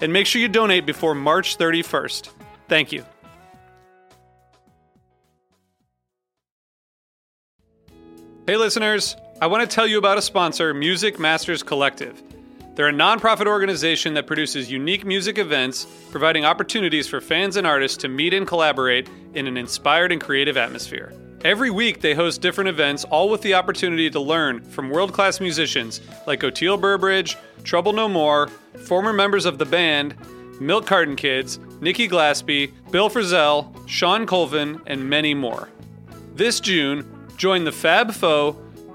And make sure you donate before March 31st. Thank you. Hey, listeners, I want to tell you about a sponsor, Music Masters Collective. They're a nonprofit organization that produces unique music events, providing opportunities for fans and artists to meet and collaborate in an inspired and creative atmosphere. Every week, they host different events, all with the opportunity to learn from world class musicians like Oteil Burbridge, Trouble No More, former members of the band, Milk Carton Kids, Nikki Glaspie, Bill Frisell, Shawn Colvin, and many more. This June, join the Fab Four,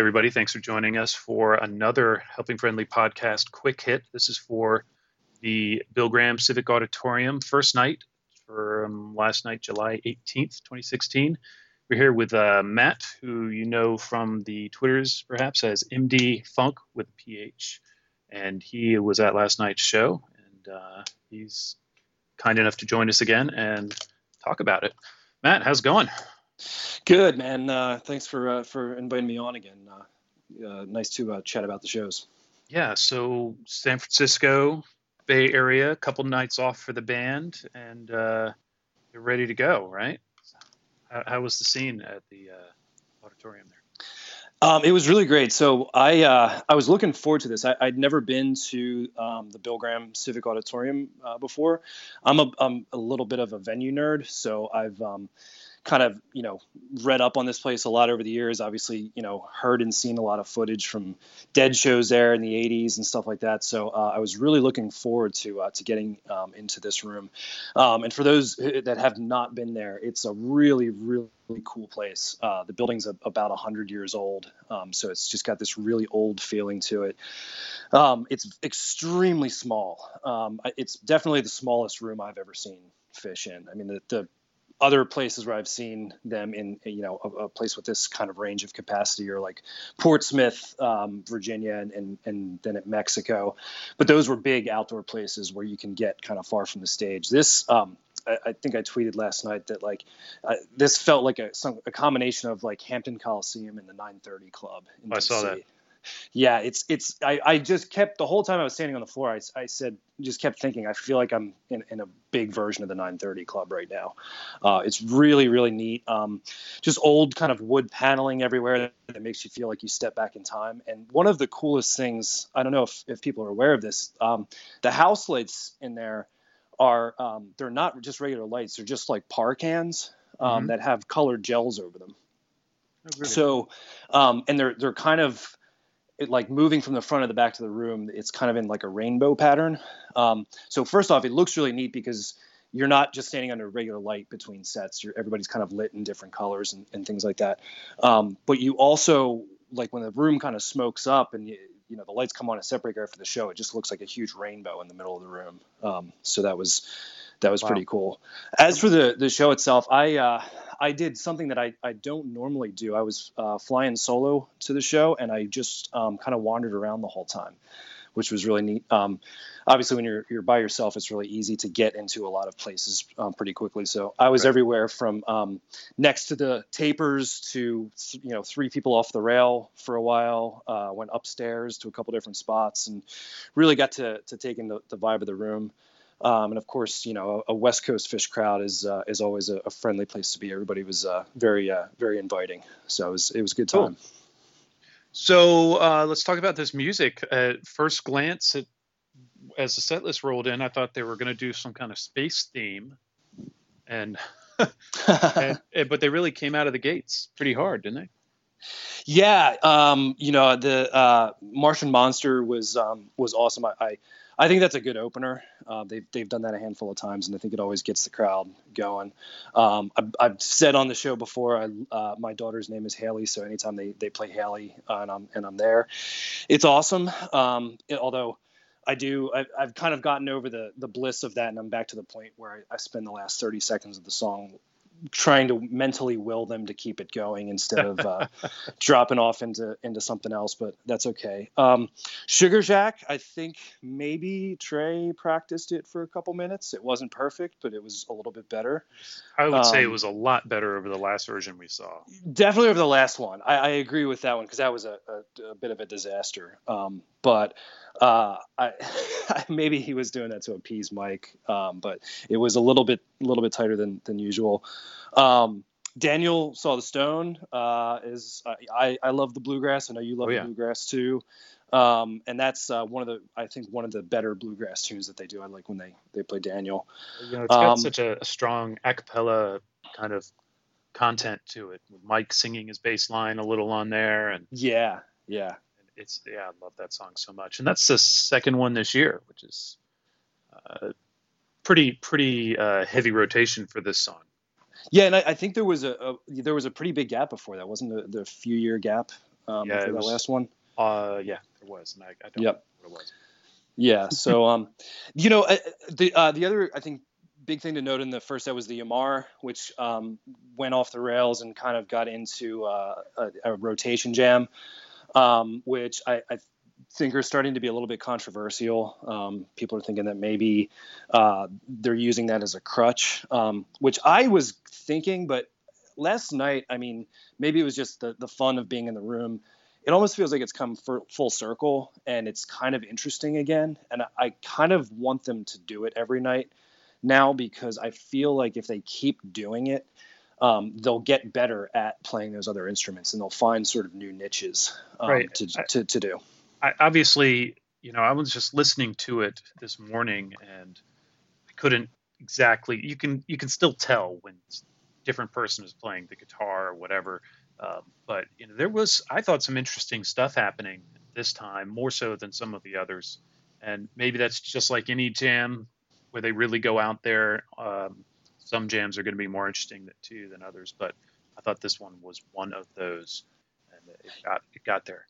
Everybody. Thanks for joining us for another Helping Friendly podcast quick hit. This is for the Bill Graham Civic Auditorium first night for um, last night, July 18th, 2016. We're here with uh, Matt, who you know from the Twitters perhaps as MD Funk with PH. And he was at last night's show, and uh, he's kind enough to join us again and talk about it. Matt, how's it going? Good man. Uh, thanks for uh, for inviting me on again. Uh, uh nice to uh, chat about the shows. Yeah. So San Francisco Bay Area, a couple nights off for the band, and uh, you're ready to go, right? How, how, was the scene at the auditorium there? Um, it was really great. So I uh, I was looking forward to this. I, would never been to um, the Bill Graham Civic Auditorium uh, before. I'm a I'm a little bit of a venue nerd, so I've um, kind of you know read up on this place a lot over the years. Obviously, you know heard and seen a lot of footage from Dead shows there in the '80s and stuff like that. So uh, I was really looking forward to uh, to getting um, into this room. Um, and for those that have not been there, it's a really really cool place. Uh, the building's a, about 100 years old, um, so it's just got this really old feeling to it. Um, it's extremely small. Um, it's definitely the smallest room I've ever seen Phish in. I mean, the, the other places where I've seen them in, you know, a, a, place with this kind of range of capacity are like Portsmouth, um, Virginia, and, and, and then at Mexico. But those were big outdoor places where you can get kind of far from the stage. This, um, I, I, think I tweeted last night that like uh, this felt like a, some, a combination of like Hampton Coliseum and the 930 Club. I saw that yeah, it's it's. I, I just kept the whole time I was standing on the floor. I, I said just kept thinking. I feel like I'm in, in a big version of the 930 Club right now. Uh, it's really really neat. Um, just old kind of wood paneling everywhere that makes you feel like you step back in time. And one of the coolest things I don't know if if people are aware of this. Um, the house lights in there are um, they're not just regular lights. They're just like par cans um, mm-hmm. that have colored gels over them. Oh, really? So, um, and they're they're kind of it, like moving from the front of the back to the room, it's kind of in like a rainbow pattern. Um, so first off, it looks really neat because you're not just standing under regular light between sets. You're, everybody's kind of lit in different colors and, and things like that. Um, but you also like when the room kind of smokes up and you, you know the lights come on a separate guy for the show, it just looks like a huge rainbow in the middle of the room. Um, so that was that was wow. pretty cool. As for the the show itself, I uh, I did something that I, I don't normally do. I was uh, flying solo to the show, and I just um, kind of wandered around the whole time, which was really neat. Um, obviously, when you're you're by yourself, it's really easy to get into a lot of places um, pretty quickly. So I was right. everywhere from um, next to the tapers to you know three people off the rail for a while. Uh, went upstairs to a couple different spots, and really got to to take in the, the vibe of the room. Um, and of course, you know, a West Coast Phish crowd is uh, is always a, a, friendly place to be. Everybody was uh, very uh, very inviting, so it was it was a good time. Cool. So uh, let's talk about this music. At first glance, it, as the set list rolled in, I thought they were going to do some kind of space theme, and, and, but they really came out of the gates pretty hard, didn't they? Yeah, um, you know, the uh, Martian Monster was um, was awesome. I, I I think that's a good opener. Uh, they've they've done that a handful of times, and I think it always gets the crowd going. Um, I've, I've, said on the show before, I, uh, my daughter's name is Haley, so anytime they, they play Haley uh, and I'm and I'm there, it's awesome. Um, it, although I do, I, have kind of gotten over the the bliss of that, and I'm back to the point where I, I spend the last 30 seconds of the song trying to mentally will them to keep it going instead of uh, dropping off into into something else. But that's okay. Um, Sugar Shack, I think maybe Trey practiced it for a couple minutes. It wasn't perfect, but it was a little bit better. I would um, say it um, was a lot better over the last version we saw. Definitely over the last one. I, I agree with that one because that was a, a, a, bit of a disaster. Um, but uh, I, maybe he was doing that to appease Mike, um, but it was a little bit, a little bit tighter than than usual. Um, Daniel saw the stone. Uh, is I, I love the bluegrass. I know you love oh, yeah. the bluegrass too. Um, and that's uh, one of the I think one of the better bluegrass tunes that they do. I like when they they play Daniel. You know, it's got um, such a, a, strong a cappella kind of content to it, with Mike singing his bass line a little on there, and yeah, yeah, it's yeah, I love that song so much, and that's the second one this year, which is uh, pretty pretty uh, heavy rotation for this song. Yeah, and I, I think there was a, a, there was a pretty big gap before that, wasn't the, the few year gap um, yeah, before was, that last one? Uh, yeah, there was, and I, I don't yep. know what it was. Yeah, so um, you know, uh, the uh, the other I think big thing to note in the first set was the Ya Mar, which um, went off the rails and kind of got into uh, a, a, rotation jam um, which I, I, think are starting to be a little bit controversial. Um, people are thinking that maybe uh, they're using that as a crutch, um, which I was thinking, but last night, I mean, maybe it was just the, the fun of being in the room. It almost feels like it's come full circle and it's kind of interesting again. And I, I kind of want them to do it every night now because I feel like if they keep doing it, um, they'll get better at playing those other instruments and they'll find sort of new niches um, Right. to, to, to do. I, obviously, you know, I was just listening to it this morning, and I couldn't exactly. You can you can still tell when different person is playing the guitar or whatever. Um, but you know, there was I thought some interesting stuff happening this time, more so than some of the others. And maybe that's just like any jam where they really go out there. Um, some jams are going to be more interesting too than others, but I thought this one was one of those, and it got it got there.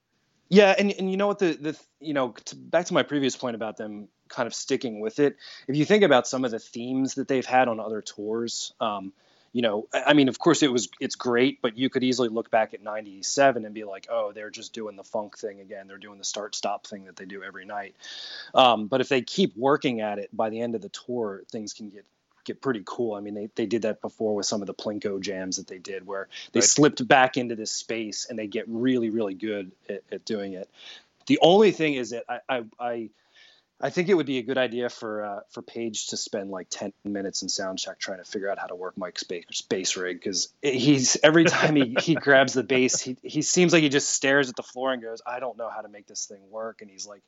Yeah, and, and you know what the the you know to, back to my previous point about them kind of sticking with it. If you think about some of the themes that they've had on other tours, um, you know, I I mean, of course it was it's great, but you could easily look back at '97 and be like, oh, they're just doing the funk thing again. They're doing the start stop thing that they do every night. Um, but if they keep working at it, by the end of the tour, things can get get pretty cool. I mean, they, they did that before with some of the Plinko jams that they did, where they Right. slipped back into this space and they get really, really good at, at doing it. The only thing is that I, I, I, I think it would be a good idea for uh, for Page to spend like ten minutes in sound check trying to figure out how to work Mike's bass, bass rig because he's every time he, he grabs the bass, he, he seems like he just stares at the floor and goes, "I don't know how to make this thing work," and he's like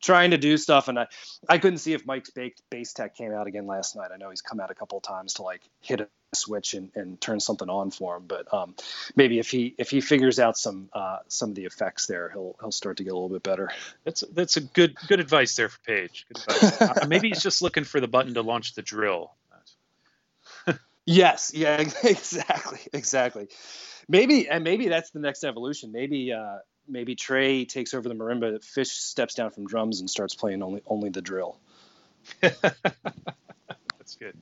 trying to do stuff and I, I couldn't see if Mike's ba- bass tech came out again last night. I know he's come out a couple of times to like hit a switch and, and turn something on for him, but um, maybe if he if he figures out some uh, some of the effects there, he'll he'll start to get a little bit better. That's that's a good good advice there for Page. Good advice. Uh, Maybe he's just looking for the button to launch the drill. Yes, yeah, exactly, exactly. Maybe and maybe that's the next evolution. Maybe uh, maybe Trey takes over the marimba, Fish steps down from drums and starts playing only only the drill. That's good.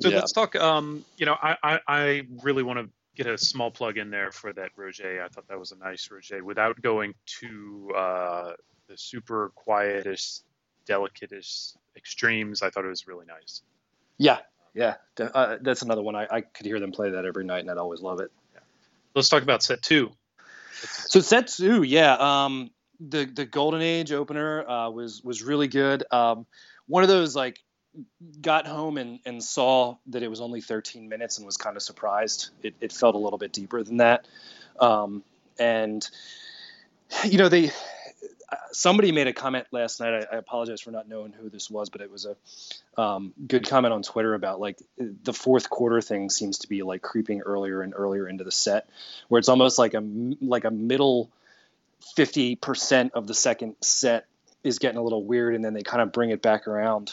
So Yeah. let's talk. Um, you know, I I, I really want to get a small plug in there for that Roger. I thought that was a nice Roger without going to uh, the super quietest, delicatest extremes. I thought it was really nice. Yeah, yeah, uh, that's another one. I, I could hear them play that every night, and I'd always love it. Let's talk about set two. So set two, yeah, um, the the Golden Age opener uh, was was really good. Um, one of those like got home and, and saw that it was only 13 minutes and was kind of surprised. It, it felt a little bit deeper than that, um, and you know they somebody made a comment last night. I, I apologize for not knowing who this was, but it was a um, good comment on Twitter about like the fourth quarter thing seems to be like creeping earlier and earlier into the set, where it's almost like a like a middle fifty percent of the second set is getting a little weird, and then they kind of bring it back around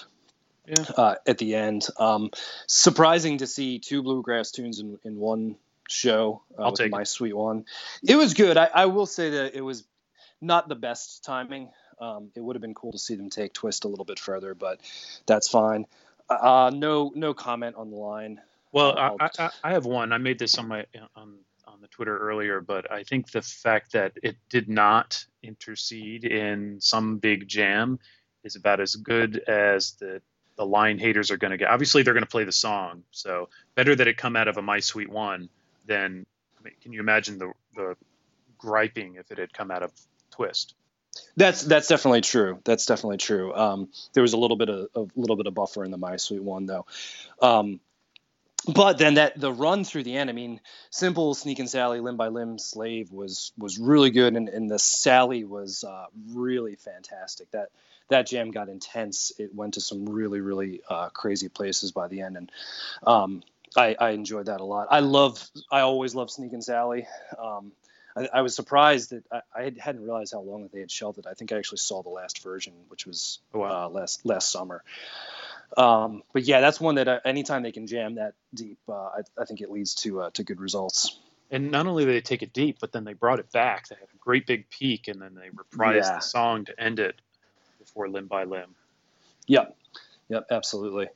Yeah. uh, at the end. Um, surprising to see two bluegrass tunes in, in one show. Uh, I'll take my it. sweet one. It was good. I, I will say that it was not the best timing. Um, it would have been cool to see them take twist a little bit further, but that's fine. Uh, no, no comment on the line. Well, Uh, I, I, I have one. I made this on my on on the Twitter earlier, but I think the fact that it did not intercede in some big jam is about as good as the the line haters are going to get. Obviously, they're going to play the song, so better that it come out of a My Sweet One than. I mean, can you imagine the the griping if it had come out of Twist? That's that's definitely true. That's definitely true. Um, there was a little bit of a little bit of buffer in the My Sweet one though. Um, but then that the run through the end, I mean, simple Sneakin' Sally, limb by limb, slave was was really good, and, and the Sally was uh, really fantastic. That that jam got intense. It went to some really really uh, crazy places by the end, and um, I, I enjoyed that a lot. I love I always love Sneakin' Sally. Um, I, I was surprised that I, I had- hadn't realized how long that they had shelved it. I think I actually saw the last version, which was Oh, wow. uh, last last summer. Um, but yeah, that's one that uh, anytime they can jam that deep, uh, I, I think it leads to uh, to good results. And not only did they take it deep, but then they brought it back. They had a great big peak, and then they reprised Yeah. the song to end it before Limb by Limb. Yep, yep, absolutely.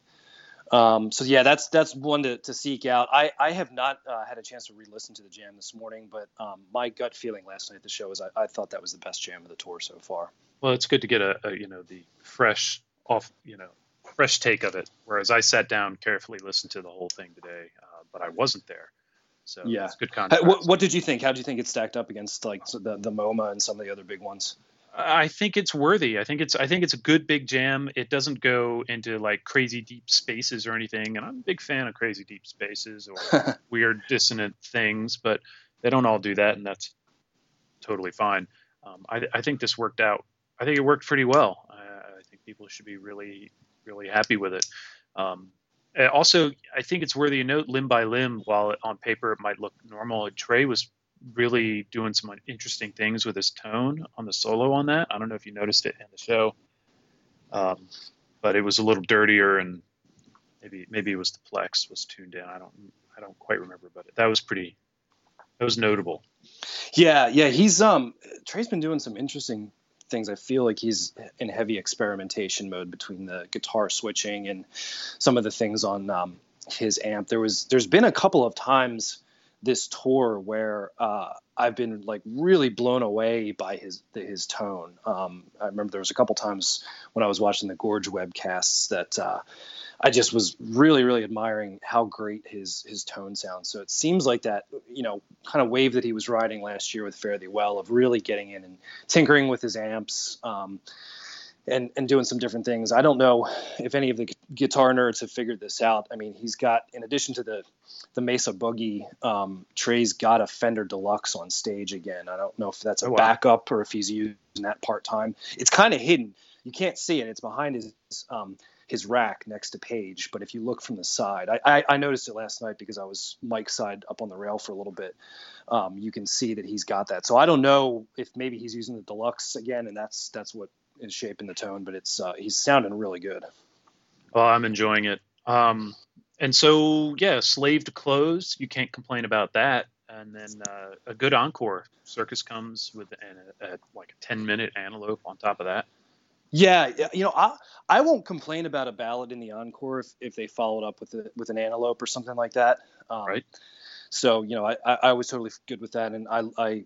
Um, so yeah, that's that's one to, to seek out. I, I have not uh, had a chance to re-listen to the jam this morning, but um, my gut feeling last night at the show was I, I thought that was the best jam of the tour so far. Well, it's good to get a, a you know the fresh off you know fresh take of it. Whereas I sat down carefully listened to the whole thing today, uh, but I wasn't there, so Yeah. it's good contrast. What, what did you think? How did you think it stacked up against like the the MoMA and some of the other big ones? I think it's worthy. I think it's I think it's a good big jam. It doesn't go into like crazy deep spaces or anything, and I'm a big fan of crazy deep spaces or weird dissonant things, but they don't all do that, and that's totally fine. Um, I, I, think this worked out. I think it worked pretty well. I, I think people should be really really happy with it. Um, also, I think it's worthy to note, limb by limb, while on paper it might look normal, Trey was really doing some interesting things with his tone on the solo on that. I don't know if you noticed it in the show, um, but it was a little dirtier and maybe maybe it was the plex was tuned in. I don't I don't quite remember, but that was pretty that was notable. Yeah, yeah, he's um Trey's been doing some interesting things. I feel like he's in heavy experimentation mode between the guitar switching and some of the things on um, his amp. There was there's been a couple of times this tour where uh, I've been like really blown away by his his tone. Um, I remember there was a couple times when I was watching the Gorge webcasts that uh, I just was really really admiring how great his his tone sounds. So it seems like that you know kind of wave that he was riding last year with Thee Well of really getting in and tinkering with his amps. Um, and and doing some different things. I don't know if any of the guitar nerds have figured this out. I mean, he's got in addition to the the Mesa Boogie, um, Trey's got a Fender Deluxe on stage again. I don't know if that's a oh, wow. backup or if he's using that part time. It's kind of hidden. You can't see it. It's behind his um, his rack next to Page. But if you look from the side, I, I, I, noticed it last night because I was Mike's side up on the rail for a little bit. Um, you can see that he's got that. So I don't know if maybe he's using the deluxe again, and that's that's what is shaping the tone. But it's uh, he's sounding really good. Well, I'm enjoying it. Um, and so yeah, slave to close. You can't complain about that. And then uh, a good encore. Circus comes with an, a, a, like a 10 minute antelope on top of that. Yeah, you know, I I won't complain about a ballad in the encore if, if they followed up with a, with an antelope or something like that. Um, right. So you know, I, I, I was totally good with that, and I I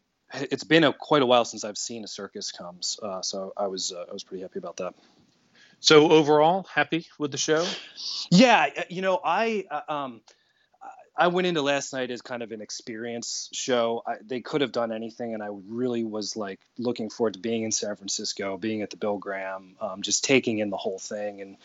it's been a, quite a while since I've seen a circus comes, uh, so I was uh, I was pretty happy about that. So overall, happy with the show? Yeah, you know, I uh, um, I went into last night as kind of an experience show. I, they could have done anything, and I really was like looking forward to being in San Francisco, being at the Bill Graham, um, just taking in the whole thing, and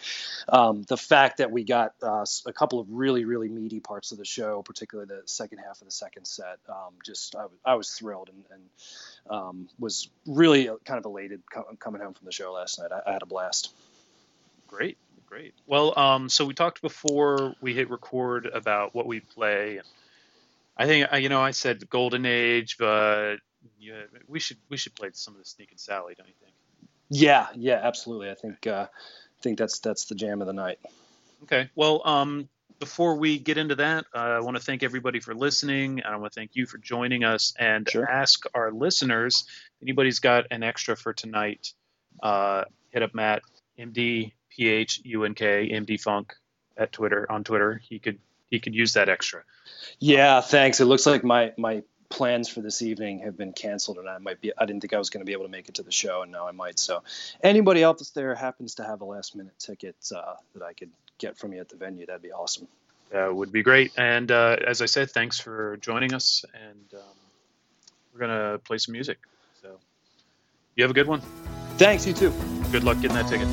um, the fact that we got uh, a couple of really, really meaty parts of the show, particularly the second half of the second set. Um, just I, I, was thrilled and, and um, was really kind of elated co- coming home from the show last night. I, I had a blast. Great. Great. Well, um, so we talked before we hit record about what we play. I think you know I said Golden Age, but yeah, we should we should play some of the Sneakin' Sally, don't you think? Yeah, yeah, absolutely. I think uh, I think that's that's the jam of the night. Okay. Well, um, before we get into that, uh, I want to thank everybody for listening. I want to thank you for joining us and sure. ask our listeners anybody's got an extra for tonight. Uh, hit up Matt MD P H U N K M D Funk at Twitter on Twitter. He could he could use that extra. Yeah, thanks. It looks like my my plans for this evening have been canceled, and I might be. I didn't think I was going to be able to make it to the show, and now I might. So, anybody else there happens to have a last minute ticket uh, that I could get from you at the venue, that'd be awesome. That would be great. And uh, as I said, thanks for joining us, and um, we're gonna play some music. So, you have a good one. Thanks. You too. Good luck getting that ticket.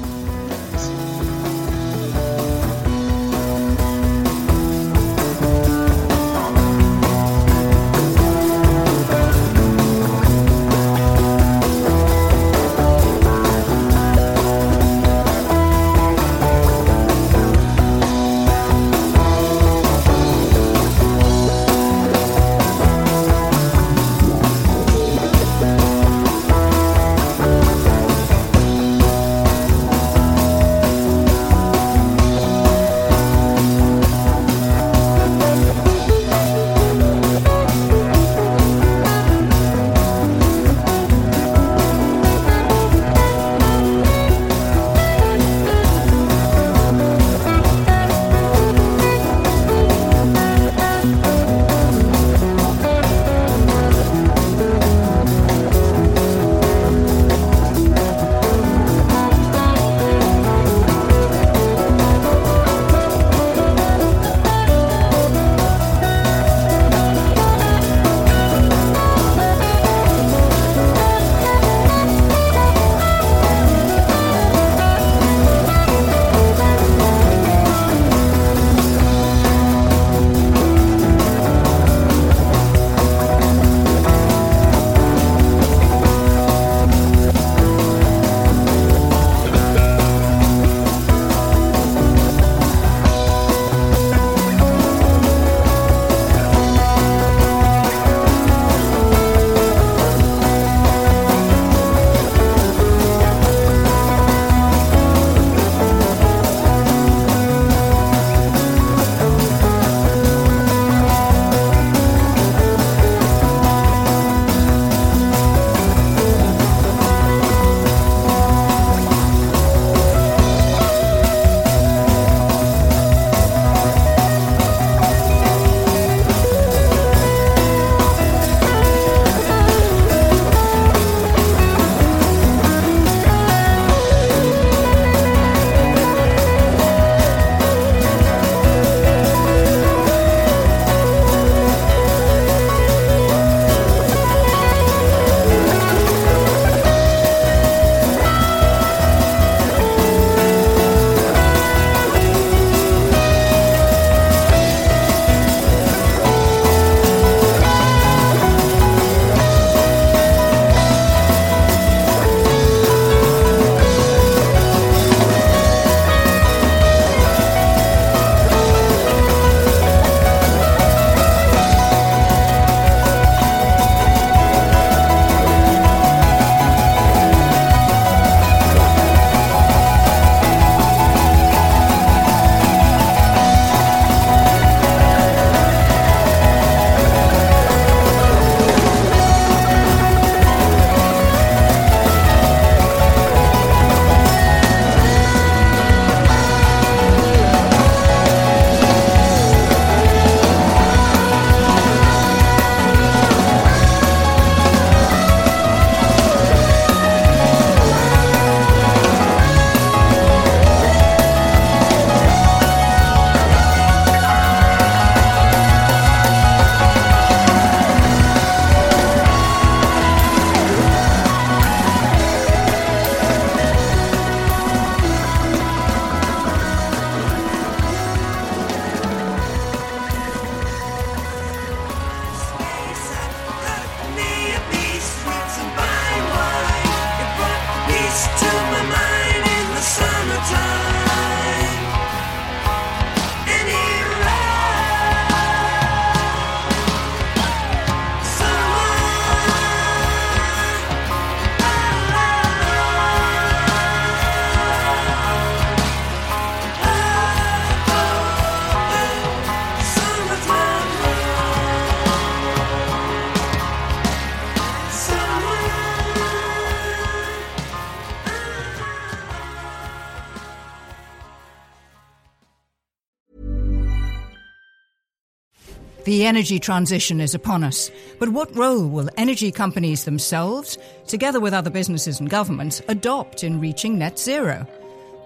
The energy transition is upon us, but what role will energy companies themselves, together with other businesses and governments, adopt in reaching net zero?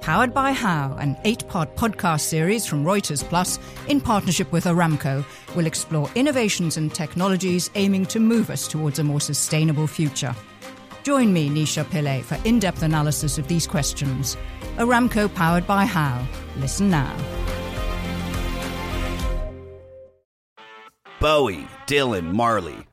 Powered by How, an eight part podcast series from Reuters Plus in partnership with Aramco, will explore innovations and technologies aiming to move us towards a more sustainable future. Join me, Nisha Pillay, for in depth analysis of these questions. Aramco powered by How. Listen now. Bowie, Dylan, Marley.